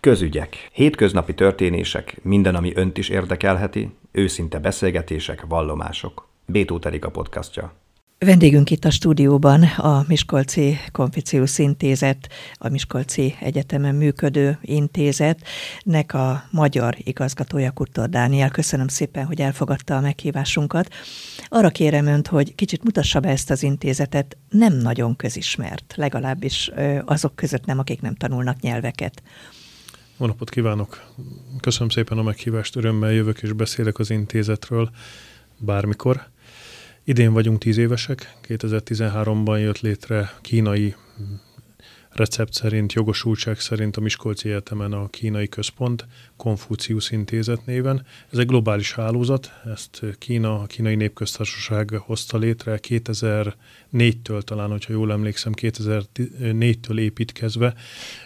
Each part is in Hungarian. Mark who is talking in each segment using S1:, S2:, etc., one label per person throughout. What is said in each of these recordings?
S1: Közügyek. Hétköznapi történések, minden, ami önt is érdekelheti, őszinte beszélgetések, vallomások. Bétó a podcastja.
S2: Vendégünk itt a stúdióban a Miskolci Konficiusz Intézet, a Miskolci Egyetemen működő intézetnek a magyar igazgatója Kurtor Dániel. Köszönöm szépen, hogy elfogadta a meghívásunkat. Arra kérem önt, hogy kicsit mutassa be ezt az intézetet. Nem nagyon közismert, legalábbis azok között nem, akik nem tanulnak nyelveket.
S3: Jó napot kívánok! Köszönöm szépen a meghívást, örömmel jövök és beszélek az intézetről bármikor. Idén vagyunk tíz évesek, 2013-ban jött létre kínai recept szerint, jogosultság szerint a Miskolci Egyetemen a kínai központ, Konfucius Intézet néven. Ez egy globális hálózat, ezt Kína, a kínai népköztársaság hozta létre 2004-től talán, hogyha jól emlékszem, 2004-től építkezve.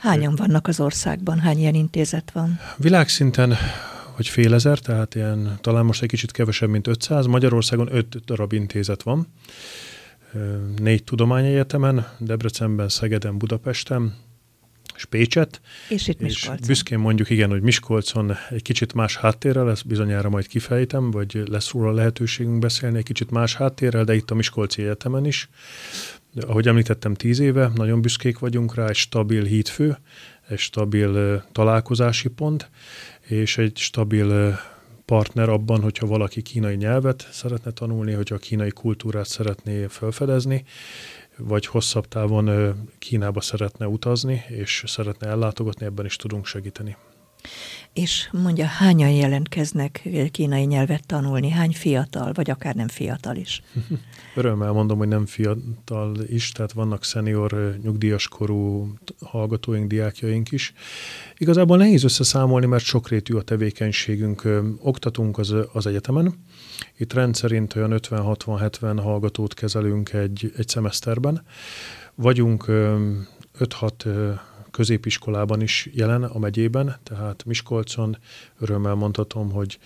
S2: Hányan vannak az országban? Hány ilyen intézet van?
S3: Világszinten hogy fél ezer, tehát ilyen talán most egy kicsit kevesebb, mint 500. Magyarországon öt darab intézet van. Négy tudományegyetemen, Debrecenben, Szegeden, Budapesten, és Pécset.
S2: És itt Miskolcon.
S3: És büszkén mondjuk igen, hogy Miskolcon egy kicsit más háttérrel, ezt bizonyára majd kifejtem, vagy lesz róla lehetőségünk beszélni egy kicsit más háttérrel, de itt a Miskolci Egyetemen is. De, ahogy említettem, tíz éve, nagyon büszkék vagyunk rá, egy stabil hídfő, egy stabil találkozási pont, és egy stabil partner abban, hogyha valaki kínai nyelvet szeretne tanulni, hogyha a kínai kultúrát szeretné felfedezni, vagy hosszabb távon Kínába szeretne utazni, és szeretne ellátogatni, ebben is tudunk segíteni.
S2: És mondja, hányan jelentkeznek kínai nyelvet tanulni? Hány fiatal, vagy akár nem fiatal is?
S3: Örömmel mondom, hogy nem fiatal is, tehát vannak szenior, nyugdíjas korú hallgatóink, diákjaink is. Igazából nehéz összeszámolni, mert sokrétű a tevékenységünk. Oktatunk az, az egyetemen. Itt rendszerint olyan 50-60-70 hallgatót kezelünk egy, egy szemeszterben. Vagyunk 5-6 középiskolában is jelen a megyében, tehát Miskolcon örömmel mondhatom, hogy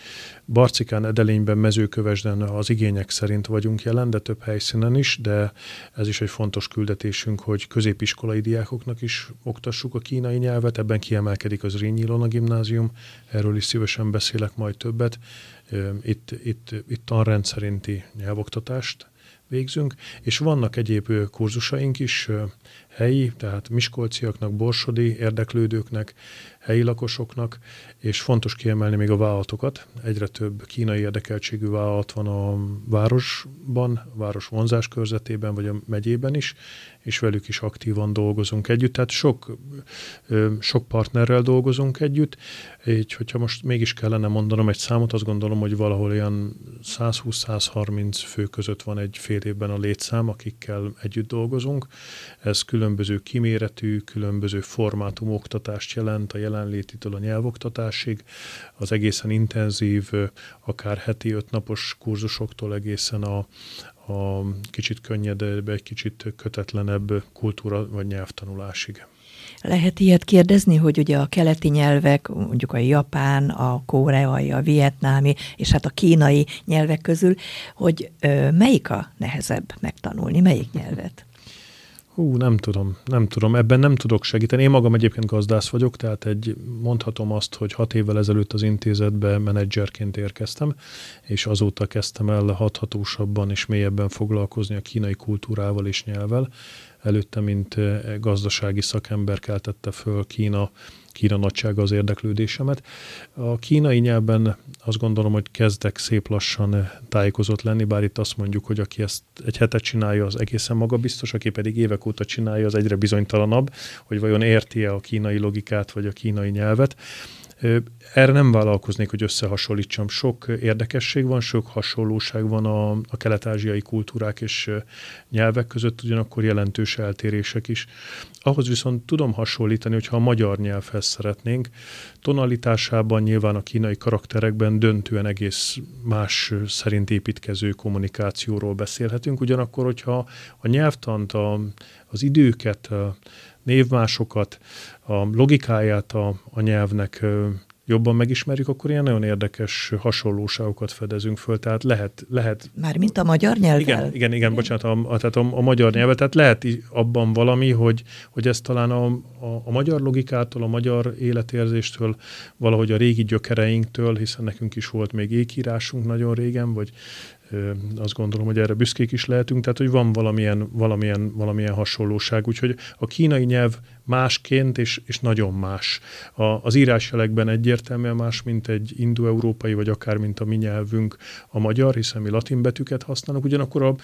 S3: Barcikán, Edelényben, Mezőkövesden az igények szerint vagyunk jelen, de több helyszínen is, de ez is egy fontos küldetésünk, hogy középiskolai diákoknak is oktassuk a kínai nyelvet, ebben kiemelkedik az Rényi Ilona gimnázium, erről is szívesen beszélek majd többet. Itt, itt, itt tanrend szerinti nyelvoktatást végzünk, és vannak egyéb kurzusaink is, helyi, tehát miskolciaknak, borsodi érdeklődőknek, helyi lakosoknak, és fontos kiemelni még a vállalatokat. Egyre több kínai érdekeltségű vállalat van a városban, a város vonzás körzetében, vagy a megyében is, és velük is aktívan dolgozunk együtt. Tehát sok, sok partnerrel dolgozunk együtt, így hogyha most mégis kellene mondanom egy számot, azt gondolom, hogy valahol olyan 120-130 fő között van egy fél évben a létszám, akikkel együtt dolgozunk. Ez különböző kiméretű, különböző formátum oktatást jelent, a jelenlétitől a nyelvoktatásig, az egészen intenzív, akár heti ötnapos kurzusoktól egészen a, a kicsit könnyedebb, egy kicsit kötetlenebb kultúra vagy nyelvtanulásig.
S2: Lehet ilyet kérdezni, hogy ugye a keleti nyelvek, mondjuk a japán, a koreai, a vietnámi, és hát a kínai nyelvek közül, hogy melyik a nehezebb megtanulni, melyik nyelvet?
S3: Hú, nem tudom, nem tudom, ebben nem tudok segíteni. Én magam egyébként gazdász vagyok, tehát egy, mondhatom azt, hogy hat évvel ezelőtt az intézetbe menedzserként érkeztem, és azóta kezdtem el hathatósabban és mélyebben foglalkozni a kínai kultúrával és nyelvvel. Előtte, mint eh, gazdasági szakember keltette föl Kína Kína nagysága az érdeklődésemet. A kínai nyelven azt gondolom, hogy kezdek szép lassan tájékozott lenni, bár itt azt mondjuk, hogy aki ezt egy hetet csinálja, az egészen magabiztos, aki pedig évek óta csinálja, az egyre bizonytalanabb, hogy vajon érti-e a kínai logikát vagy a kínai nyelvet. Erre nem vállalkoznék, hogy összehasonlítsam. Sok érdekesség van, sok hasonlóság van a, a kelet-ázsiai kultúrák és nyelvek között, ugyanakkor jelentős eltérések is. Ahhoz viszont tudom hasonlítani, hogyha a magyar nyelvhez szeretnénk, tonalitásában nyilván a kínai karakterekben döntően egész más szerint építkező kommunikációról beszélhetünk, ugyanakkor, hogyha a nyelvtant, a, az időket, a névmásokat, a logikáját a, a nyelvnek jobban megismerjük, akkor ilyen nagyon érdekes hasonlóságokat fedezünk föl. Tehát lehet... lehet
S2: Mármint a magyar nyelvvel?
S3: Igen, igen, igen, bocsánat, a, a, tehát a, a magyar nyelvet. Tehát lehet abban valami, hogy, hogy ez talán a, a, a magyar logikától, a magyar életérzéstől, valahogy a régi gyökereinktől, hiszen nekünk is volt még ékírásunk nagyon régen, vagy azt gondolom, hogy erre büszkék is lehetünk, tehát hogy van valamilyen, valamilyen, valamilyen hasonlóság, úgyhogy a kínai nyelv másként és, és nagyon más. A, az írásjelekben egyértelműen más, mint egy indoeurópai, vagy akár mint a mi nyelvünk a magyar, hiszen mi latin betűket használunk, ugyanakkor a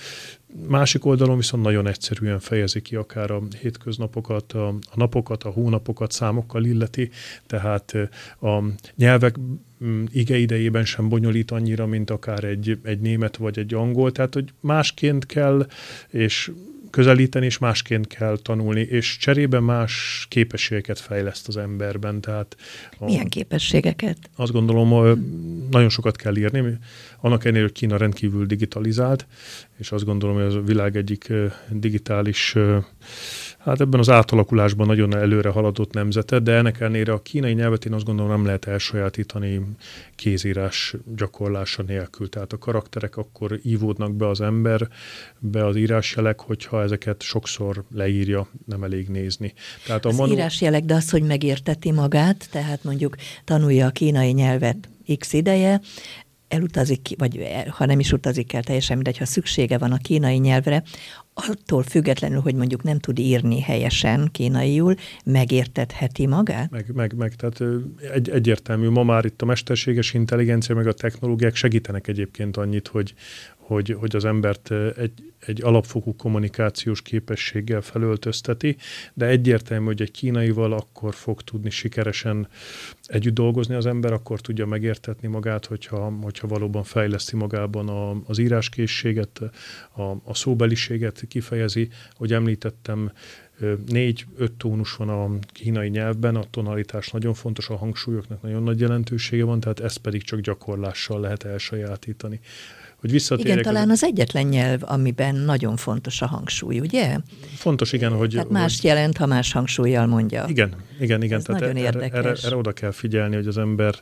S3: másik oldalon viszont nagyon egyszerűen fejezi ki akár a hétköznapokat, a, a napokat, a hónapokat számokkal illeti, tehát a nyelvek mm, ige idejében sem bonyolít annyira, mint akár egy, egy német vagy egy angol, tehát hogy másként kell, és közelíteni, és másként kell tanulni, és cserébe más képességeket fejleszt az emberben. Tehát
S2: a, Milyen képességeket?
S3: Azt gondolom, nagyon sokat kell írni. Annak ennél, hogy Kína rendkívül digitalizált, és azt gondolom, hogy ez a világ egyik digitális hát ebben az átalakulásban nagyon előre haladott nemzete, de ennek ellenére a kínai nyelvet én azt gondolom nem lehet elsajátítani kézírás gyakorlása nélkül. Tehát a karakterek akkor ívódnak be az ember, be az írásjelek, hogyha ezeket sokszor leírja, nem elég nézni.
S2: Tehát a az manu... írásjelek, de az, hogy megérteti magát, tehát mondjuk tanulja a kínai nyelvet x ideje, elutazik, vagy ha nem is utazik el teljesen mindegy, ha szüksége van a kínai nyelvre, attól függetlenül, hogy mondjuk nem tud írni helyesen kínaiul, megértetheti magát?
S3: Meg, meg, meg tehát egy, egyértelmű, ma már itt a mesterséges intelligencia, meg a technológiák segítenek egyébként annyit, hogy, hogy, hogy az embert egy, egy alapfokú kommunikációs képességgel felöltözteti, de egyértelmű, hogy egy kínaival akkor fog tudni sikeresen együtt dolgozni az ember, akkor tudja megértetni magát, hogyha, hogyha valóban fejleszti magában a, az íráskészséget, a, a szóbeliséget kifejezi. Hogy említettem, négy-öt tónus van a kínai nyelvben, a tonalitás nagyon fontos, a hangsúlyoknak nagyon nagy jelentősége van, tehát ezt pedig csak gyakorlással lehet elsajátítani
S2: hogy visszatérjek. Igen, talán az egyetlen nyelv, amiben nagyon fontos a hangsúly, ugye?
S3: Fontos, igen, hogy...
S2: Tehát más hogy... jelent, ha más hangsúlyjal mondja.
S3: Igen, igen, igen. Ez Tehát nagyon erre, érdekes. Erre, erre oda kell figyelni, hogy az ember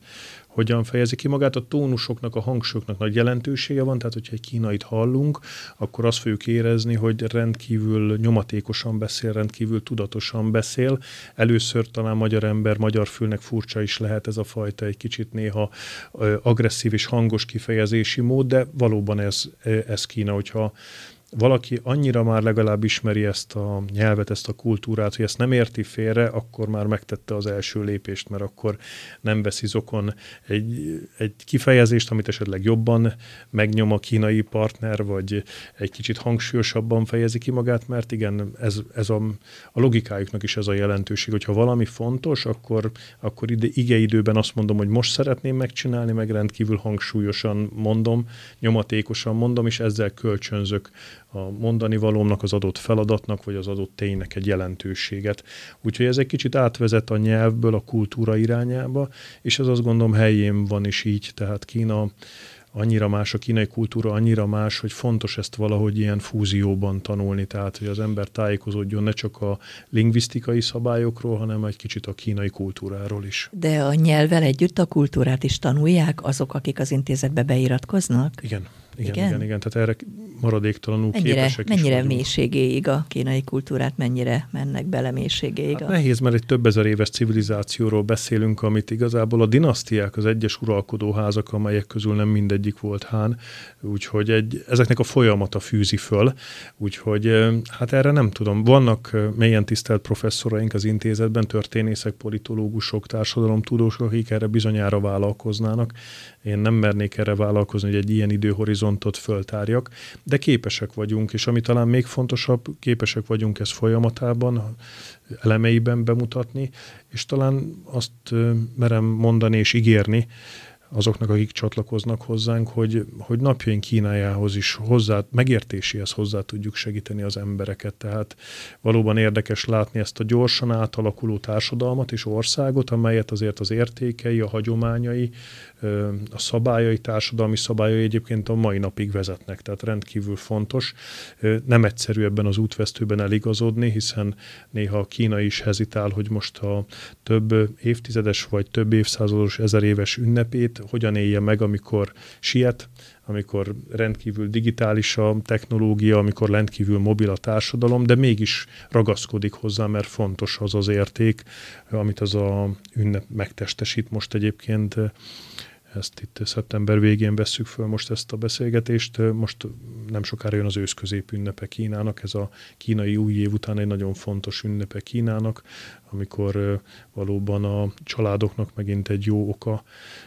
S3: hogyan fejezi ki magát. A tónusoknak, a hangsúlyoknak nagy jelentősége van, tehát hogyha egy kínait hallunk, akkor azt fogjuk érezni, hogy rendkívül nyomatékosan beszél, rendkívül tudatosan beszél. Először talán magyar ember, magyar fülnek furcsa is lehet ez a fajta egy kicsit néha agresszív és hangos kifejezési mód, de valóban ez, ez Kína, hogyha valaki annyira már legalább ismeri ezt a nyelvet, ezt a kultúrát, hogy ezt nem érti félre, akkor már megtette az első lépést, mert akkor nem veszi zokon egy, egy kifejezést, amit esetleg jobban megnyom a kínai partner, vagy egy kicsit hangsúlyosabban fejezi ki magát, mert igen, ez, ez a, a logikájuknak is ez a jelentőség, hogyha valami fontos, akkor, akkor ide, igeidőben azt mondom, hogy most szeretném megcsinálni, meg rendkívül hangsúlyosan mondom, nyomatékosan mondom, és ezzel kölcsönzök a mondani valómnak, az adott feladatnak, vagy az adott ténynek egy jelentőséget. Úgyhogy ez egy kicsit átvezet a nyelvből a kultúra irányába, és ez azt gondolom helyén van is így, tehát Kína annyira más a kínai kultúra, annyira más, hogy fontos ezt valahogy ilyen fúzióban tanulni, tehát hogy az ember tájékozódjon ne csak a lingvisztikai szabályokról, hanem egy kicsit a kínai kultúráról is.
S2: De a nyelvvel együtt a kultúrát is tanulják azok, akik az intézetbe beiratkoznak?
S3: Igen. Igen, igen, igen, igen. Tehát erre maradéktalanul
S2: mennyire,
S3: képesek
S2: Mennyire
S3: is
S2: mélységéig a kínai kultúrát, mennyire mennek bele mélységéig? Hát
S3: a... Nehéz, mert egy több ezer éves civilizációról beszélünk, amit igazából a dinasztiák, az egyes uralkodóházak, amelyek közül nem mindegyik volt hán, úgyhogy egy, ezeknek a folyamata fűzi föl, úgyhogy hát erre nem tudom. Vannak mélyen tisztelt professzoraink az intézetben, történészek, politológusok, társadalomtudósok, akik erre bizonyára vállalkoznának. Én nem mernék erre vállalkozni, hogy egy ilyen időhorizontot föltárjak, de képesek vagyunk, és ami talán még fontosabb, képesek vagyunk ezt folyamatában, elemeiben bemutatni, és talán azt merem mondani és ígérni, azoknak, akik csatlakoznak hozzánk, hogy, hogy napjaink Kínájához is hozzá, megértéséhez hozzá tudjuk segíteni az embereket. Tehát valóban érdekes látni ezt a gyorsan átalakuló társadalmat és országot, amelyet azért az értékei, a hagyományai, a szabályai, társadalmi szabályai egyébként a mai napig vezetnek, tehát rendkívül fontos. Nem egyszerű ebben az útvesztőben eligazodni, hiszen néha Kína is hezitál, hogy most a több évtizedes vagy több évszázados ezer éves ünnepét hogyan élje meg, amikor siet, amikor rendkívül digitális a technológia, amikor rendkívül mobil a társadalom, de mégis ragaszkodik hozzá, mert fontos az az érték, amit az a ünnep megtestesít most egyébként ezt itt szeptember végén vesszük föl most ezt a beszélgetést. Most nem sokára jön az őszközép ünnepe Kínának, ez a kínai új év után egy nagyon fontos ünnepe Kínának, amikor valóban a családoknak megint egy jó oka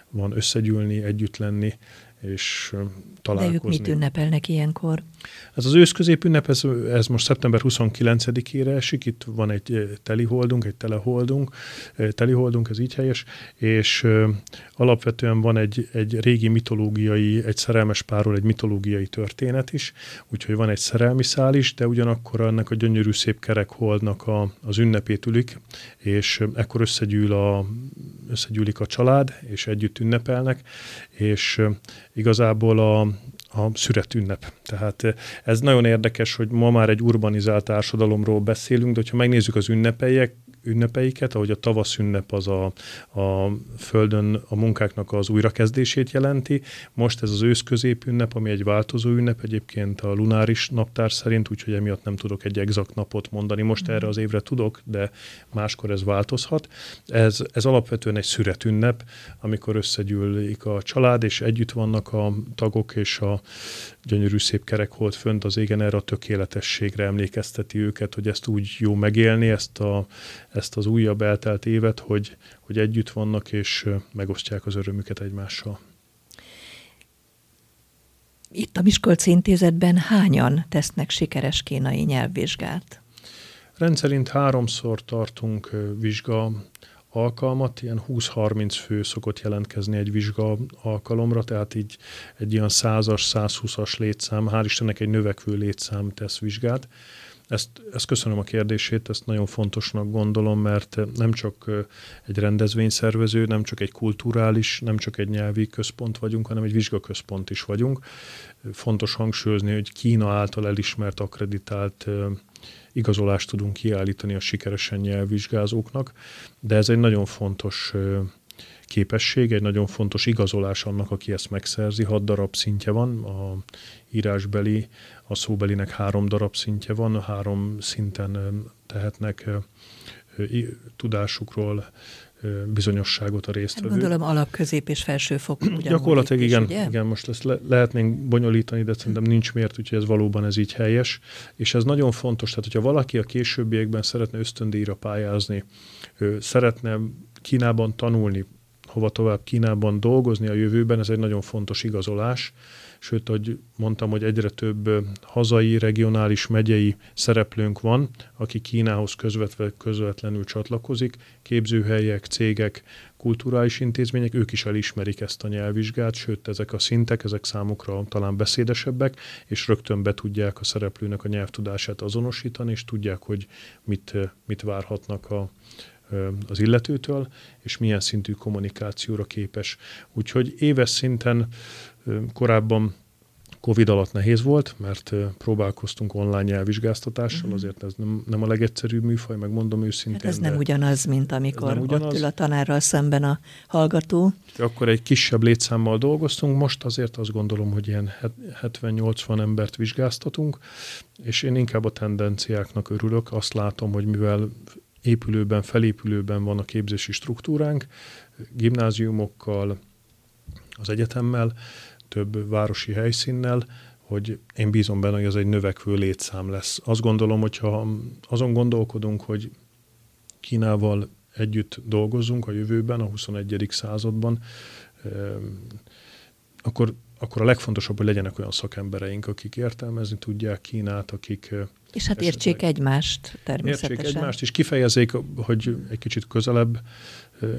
S3: van összegyűlni, együtt lenni, és találkozni.
S2: De ők mit ünnepelnek ilyenkor?
S3: Ez az őszközép ünnep, ez, ez most szeptember 29-ére esik, itt van egy teliholdunk, egy teleholdunk, teliholdunk, ez így helyes, és alapvetően van egy, egy régi mitológiai, egy szerelmes párról egy mitológiai történet is, úgyhogy van egy szerelmi szál is, de ugyanakkor ennek a gyönyörű szép kerek holdnak a, az ünnepét ülik, és ekkor összegyűl a, összegyűlik a család, és együtt ünnepelnek, és igazából a, a szüret ünnep. Tehát ez nagyon érdekes, hogy ma már egy urbanizált társadalomról beszélünk, de ha megnézzük az ünnepeiek, ünnepeiket, ahogy a tavasz ünnep az a, a földön a munkáknak az újrakezdését jelenti. Most ez az őszközép ünnep, ami egy változó ünnep, egyébként a lunáris naptár szerint, úgyhogy emiatt nem tudok egy exakt napot mondani. Most erre az évre tudok, de máskor ez változhat. Ez, ez alapvetően egy szüret ünnep, amikor összegyűlik a család, és együtt vannak a tagok, és a gyönyörű szép kerek volt fönt az égen, erre a tökéletességre emlékezteti őket, hogy ezt úgy jó megélni, ezt, a, ezt az újabb eltelt évet, hogy, hogy együtt vannak és megosztják az örömüket egymással.
S2: Itt a Miskolci Intézetben hányan tesznek sikeres kínai nyelvvizsgát?
S3: Rendszerint háromszor tartunk vizsga alkalmat, ilyen 20-30 fő szokott jelentkezni egy vizsga alkalomra, tehát így egy ilyen 100-as, 120-as létszám, hál' Istennek egy növekvő létszám tesz vizsgát. Ezt, ezt köszönöm a kérdését, ezt nagyon fontosnak gondolom, mert nem csak egy rendezvényszervező, nem csak egy kulturális, nem csak egy nyelvi központ vagyunk, hanem egy vizsgaközpont is vagyunk. Fontos hangsúlyozni, hogy Kína által elismert, akreditált igazolást tudunk kiállítani a sikeresen nyelvvizsgázóknak, de ez egy nagyon fontos képesség, egy nagyon fontos igazolás annak, aki ezt megszerzi. Hat darab szintje van, a írásbeli, a szóbelinek három darab szintje van, három szinten tehetnek tudásukról bizonyosságot a résztvevő.
S2: Hát gondolom alap, közép és felsőfok.
S3: Gyakorlatilag is, igen, ugye? igen, most ezt le, lehetnénk bonyolítani, de szerintem nincs miért, úgyhogy ez valóban ez így helyes. És ez nagyon fontos, tehát hogyha valaki a későbbiekben szeretne ösztöndíjra pályázni, szeretne Kínában tanulni, hova tovább Kínában dolgozni a jövőben, ez egy nagyon fontos igazolás, sőt, hogy mondtam, hogy egyre több hazai, regionális, megyei szereplőnk van, aki Kínához közvetve, közvetlenül csatlakozik, képzőhelyek, cégek, kulturális intézmények, ők is elismerik ezt a nyelvvizsgát, sőt, ezek a szintek, ezek számukra talán beszédesebbek, és rögtön be tudják a szereplőnek a nyelvtudását azonosítani, és tudják, hogy mit, mit várhatnak a, az illetőtől, és milyen szintű kommunikációra képes. Úgyhogy éves szinten korábban Covid alatt nehéz volt, mert próbálkoztunk online nyelvvizsgáztatással, uh-huh. azért ez nem, nem a legegyszerűbb műfaj, megmondom őszintén. Hát
S2: ez nem ugyanaz, mint amikor ugyanaz. ott ül a tanárral szemben a hallgató.
S3: Akkor egy kisebb létszámmal dolgoztunk, most azért azt gondolom, hogy ilyen 70-80 embert vizsgáztatunk, és én inkább a tendenciáknak örülök. Azt látom, hogy mivel épülőben, felépülőben van a képzési struktúránk, gimnáziumokkal, az egyetemmel, több városi helyszínnel, hogy én bízom benne, hogy ez egy növekvő létszám lesz. Azt gondolom, hogyha azon gondolkodunk, hogy Kínával együtt dolgozzunk a jövőben, a 21. században, akkor, akkor a legfontosabb, hogy legyenek olyan szakembereink, akik értelmezni tudják Kínát, akik
S2: És hát értsék esetleg. egymást természetesen.
S3: Értsék egymást, és kifejezzék, hogy egy kicsit közelebb,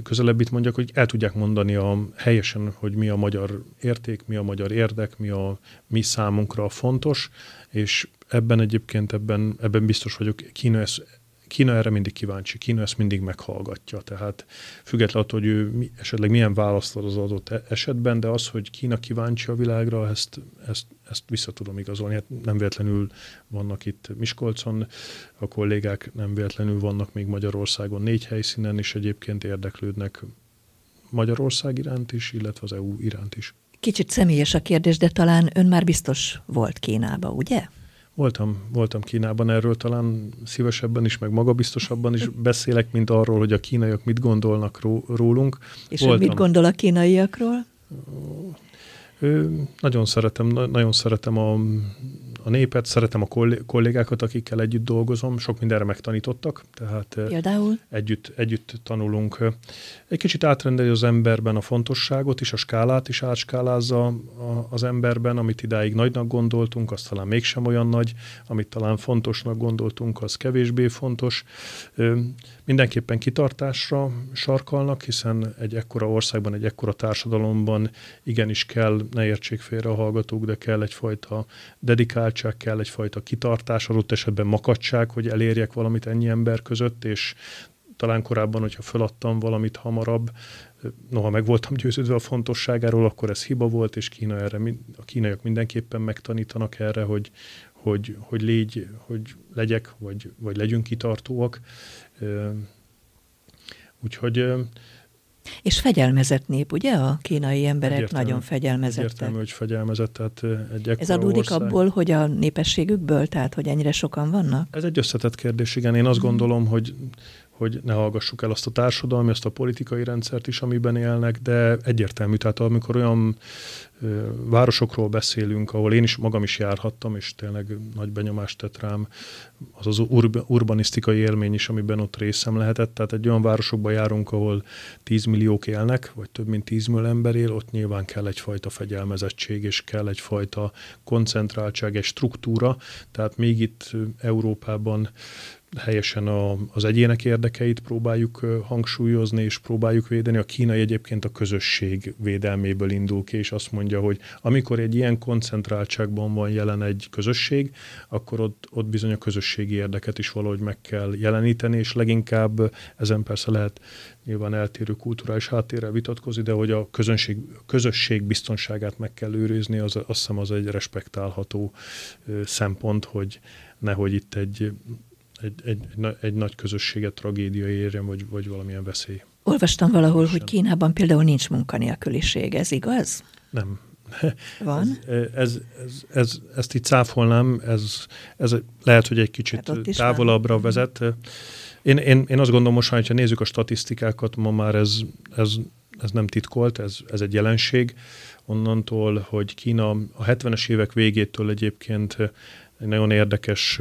S3: közelebb itt mondjak, hogy el tudják mondani a, helyesen, hogy mi a magyar érték, mi a magyar érdek, mi a mi számunkra fontos, és ebben egyébként, ebben, ebben biztos vagyok, Kína ezt Kína erre mindig kíváncsi, Kína ezt mindig meghallgatja, tehát függetlenül attól, hogy ő esetleg milyen választ ad az adott e- esetben, de az, hogy Kína kíváncsi a világra, ezt, ezt, ezt vissza tudom igazolni. Hát nem véletlenül vannak itt Miskolcon, a kollégák nem véletlenül vannak még Magyarországon négy helyszínen, és egyébként érdeklődnek Magyarország iránt is, illetve az EU iránt is.
S2: Kicsit személyes a kérdés, de talán ön már biztos volt Kínába, ugye?
S3: Voltam, voltam Kínában erről, talán szívesebben is, meg magabiztosabban is beszélek, mint arról, hogy a kínaiak mit gondolnak rólunk.
S2: És voltam. mit gondol a kínaiakról?
S3: Nagyon szeretem, nagyon szeretem a, a népet, szeretem a kollégákat, akikkel együtt dolgozom, sok mindenre megtanítottak, tehát
S2: Például?
S3: Együtt, együtt tanulunk. Egy kicsit átrendeli az emberben a fontosságot is, a skálát is átskálázza az emberben, amit idáig nagynak gondoltunk, az talán mégsem olyan nagy, amit talán fontosnak gondoltunk, az kevésbé fontos. Mindenképpen kitartásra sarkalnak, hiszen egy ekkora országban, egy ekkora társadalomban igenis kell, ne értsék félre a hallgatók, de kell egyfajta dedikáltság, kell egyfajta kitartás, adott esetben makadság, hogy elérjek valamit ennyi ember között, és talán korábban, hogyha feladtam valamit hamarabb, noha meg voltam győződve a fontosságáról, akkor ez hiba volt, és Kína erre, a kínaiak mindenképpen megtanítanak erre, hogy, hogy, hogy légy, hogy legyek, vagy, vagy legyünk kitartóak. Úgyhogy
S2: és fegyelmezett nép, ugye? A kínai emberek egyértelmű, nagyon fegyelmezettek.
S3: Egyértelmű, hogy fegyelmezett. Tehát egy
S2: Ez adódik ország. abból, hogy a népességükből, tehát hogy ennyire sokan vannak?
S3: Ez egy összetett kérdés, igen. Én azt hmm. gondolom, hogy hogy ne hallgassuk el azt a társadalmi, azt a politikai rendszert is, amiben élnek, de egyértelmű, tehát amikor olyan ö, városokról beszélünk, ahol én is magam is járhattam, és tényleg nagy benyomást tett rám az az ur- urbanisztikai élmény is, amiben ott részem lehetett, tehát egy olyan városokba járunk, ahol 10 milliók élnek, vagy több mint 10 millió ember él, ott nyilván kell egyfajta fegyelmezettség, és kell egyfajta koncentráltság, egy struktúra, tehát még itt Európában helyesen a, az egyének érdekeit próbáljuk hangsúlyozni és próbáljuk védeni. A kínai egyébként a közösség védelméből indul ki, és azt mondja, hogy amikor egy ilyen koncentráltságban van jelen egy közösség, akkor ott, ott bizony a közösségi érdeket is valahogy meg kell jeleníteni, és leginkább ezen persze lehet nyilván eltérő kulturális háttérrel vitatkozni, de hogy a közönség, közösség biztonságát meg kell őrizni, az, azt hiszem az egy respektálható szempont, hogy nehogy itt egy egy, egy, egy, egy nagy közösséget tragédia érjen, vagy, vagy valamilyen veszély.
S2: Olvastam valahol, hogy Kínában például nincs munkanélküliség, ez igaz?
S3: Nem.
S2: Van?
S3: Ez, ez, ez, ez, ezt itt cáfolnám, ez, ez lehet, hogy egy kicsit hát távolabbra van. vezet. Én, én, én azt gondolom most, hogyha nézzük a statisztikákat, ma már ez, ez, ez nem titkolt, ez, ez egy jelenség. Onnantól, hogy Kína a 70-es évek végétől egyébként egy nagyon érdekes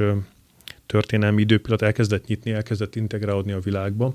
S3: történelmi időpillanat elkezdett nyitni, elkezdett integrálódni a világba,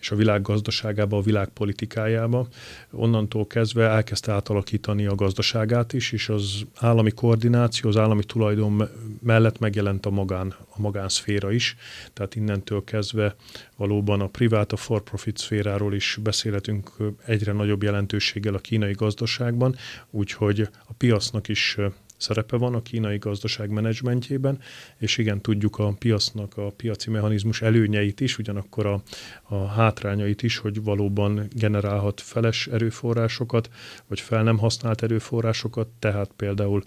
S3: és a világ gazdaságába, a világ politikájába. Onnantól kezdve elkezdte átalakítani a gazdaságát is, és az állami koordináció, az állami tulajdon mellett megjelent a magán, a magánszféra is. Tehát innentől kezdve valóban a privát, a for-profit szféráról is beszélhetünk egyre nagyobb jelentőséggel a kínai gazdaságban, úgyhogy a piacnak is szerepe van a kínai gazdaság menedzsmentjében, és igen, tudjuk a piacnak a piaci mechanizmus előnyeit is, ugyanakkor a, a hátrányait is, hogy valóban generálhat feles erőforrásokat, vagy fel nem használt erőforrásokat, tehát például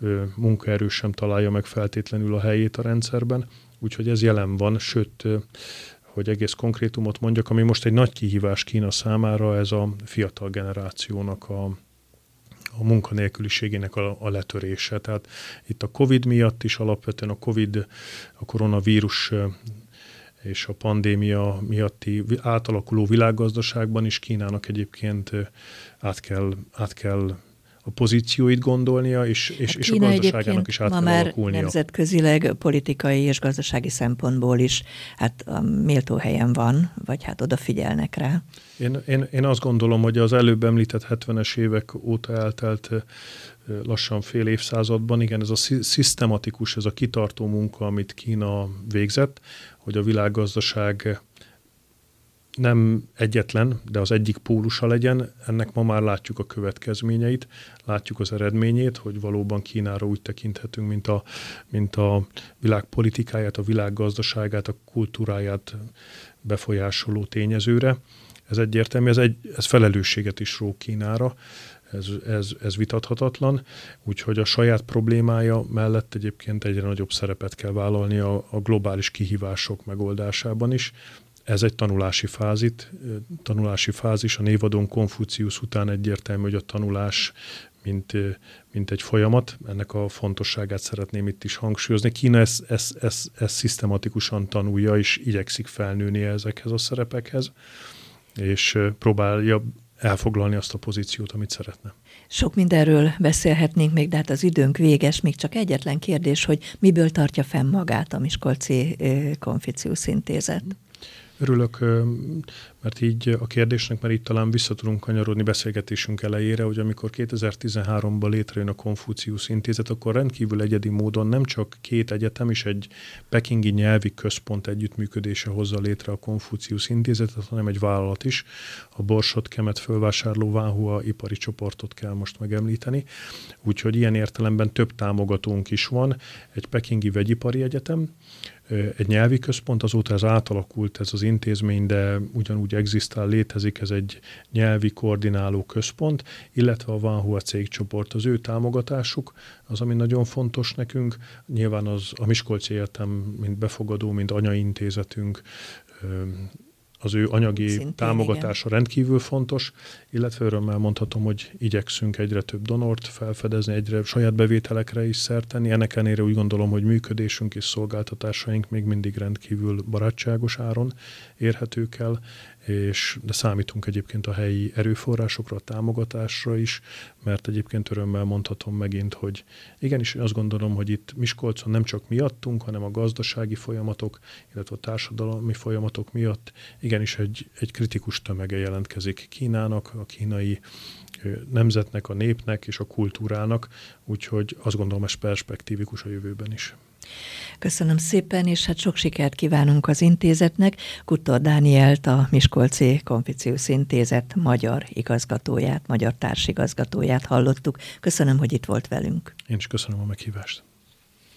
S3: ö, munkaerő sem találja meg feltétlenül a helyét a rendszerben, úgyhogy ez jelen van, sőt, ö, hogy egész konkrétumot mondjak, ami most egy nagy kihívás Kína számára, ez a fiatal generációnak a, a munkanélküliségének a, a letörése. Tehát itt a COVID miatt is alapvetően a COVID, a koronavírus és a pandémia miatti átalakuló világgazdaságban is Kínának egyébként át kell, át kell a pozícióit gondolnia, és, és, hát és a gazdaságának is át
S2: ma
S3: kell
S2: már
S3: alakulnia.
S2: nemzetközileg politikai és gazdasági szempontból is hát a méltó helyen van, vagy hát odafigyelnek rá.
S3: Én, én, én azt gondolom, hogy az előbb említett 70-es évek óta eltelt lassan fél évszázadban, igen, ez a szisztematikus, ez a kitartó munka, amit Kína végzett, hogy a világgazdaság nem egyetlen, de az egyik pólusa legyen, ennek ma már látjuk a következményeit, látjuk az eredményét, hogy valóban Kínára úgy tekinthetünk, mint a, mint a világ politikáját, a világ gazdaságát, a kultúráját befolyásoló tényezőre. Ez egyértelmű, ez, egy, ez felelősséget is ró Kínára, ez, ez, ez vitathatatlan, úgyhogy a saját problémája mellett egyébként egyre nagyobb szerepet kell vállalni a, a globális kihívások megoldásában is. Ez egy tanulási fázit, tanulási fázis. A névadón Konfucius után egyértelmű, hogy a tanulás mint, mint egy folyamat. Ennek a fontosságát szeretném itt is hangsúlyozni. Kína ezt, ezt, ezt, ezt szisztematikusan tanulja, és igyekszik felnőni ezekhez a szerepekhez, és próbálja elfoglalni azt a pozíciót, amit szeretne.
S2: Sok mindenről beszélhetnénk még, de hát az időnk véges. Még csak egyetlen kérdés, hogy miből tartja fenn magát a Miskolci Konficiusz Intézet?
S3: Örülök, mert így a kérdésnek, mert itt talán vissza tudunk kanyarodni beszélgetésünk elejére, hogy amikor 2013-ban létrejön a Konfucius Intézet, akkor rendkívül egyedi módon nem csak két egyetem és egy pekingi nyelvi központ együttműködése hozza létre a Konfucius Intézetet, hanem egy vállalat is. A Borsot Kemet fölvásárló Vánhua ipari csoportot kell most megemlíteni. Úgyhogy ilyen értelemben több támogatónk is van. Egy pekingi vegyipari egyetem, egy nyelvi központ, azóta ez átalakult ez az intézmény, de ugyanúgy egzisztál, létezik ez egy nyelvi koordináló központ, illetve a Vanhua cégcsoport, az ő támogatásuk, az, ami nagyon fontos nekünk. Nyilván az a Miskolci Egyetem, mint befogadó, mint anyaintézetünk, az ő anyagi Szintén, támogatása igen. rendkívül fontos, illetve örömmel mondhatom, hogy igyekszünk egyre több donort felfedezni, egyre saját bevételekre is szerteni. Ennek ellenére úgy gondolom, hogy működésünk és szolgáltatásaink még mindig rendkívül barátságos áron érhetők el, és de számítunk egyébként a helyi erőforrásokra, a támogatásra is, mert egyébként örömmel mondhatom megint, hogy igenis azt gondolom, hogy itt Miskolcon nem csak miattunk, hanem a gazdasági folyamatok, illetve a társadalmi folyamatok miatt igenis egy, egy kritikus tömege jelentkezik Kínának, a kínai nemzetnek, a népnek és a kultúrának, úgyhogy azt gondolom, ez perspektívikus a jövőben is.
S2: Köszönöm szépen, és hát sok sikert kívánunk az intézetnek. Kutor Dánielt, a Miskolci Konficius Intézet magyar igazgatóját, magyar társigazgatóját hallottuk. Köszönöm, hogy itt volt velünk.
S3: Én is köszönöm a meghívást.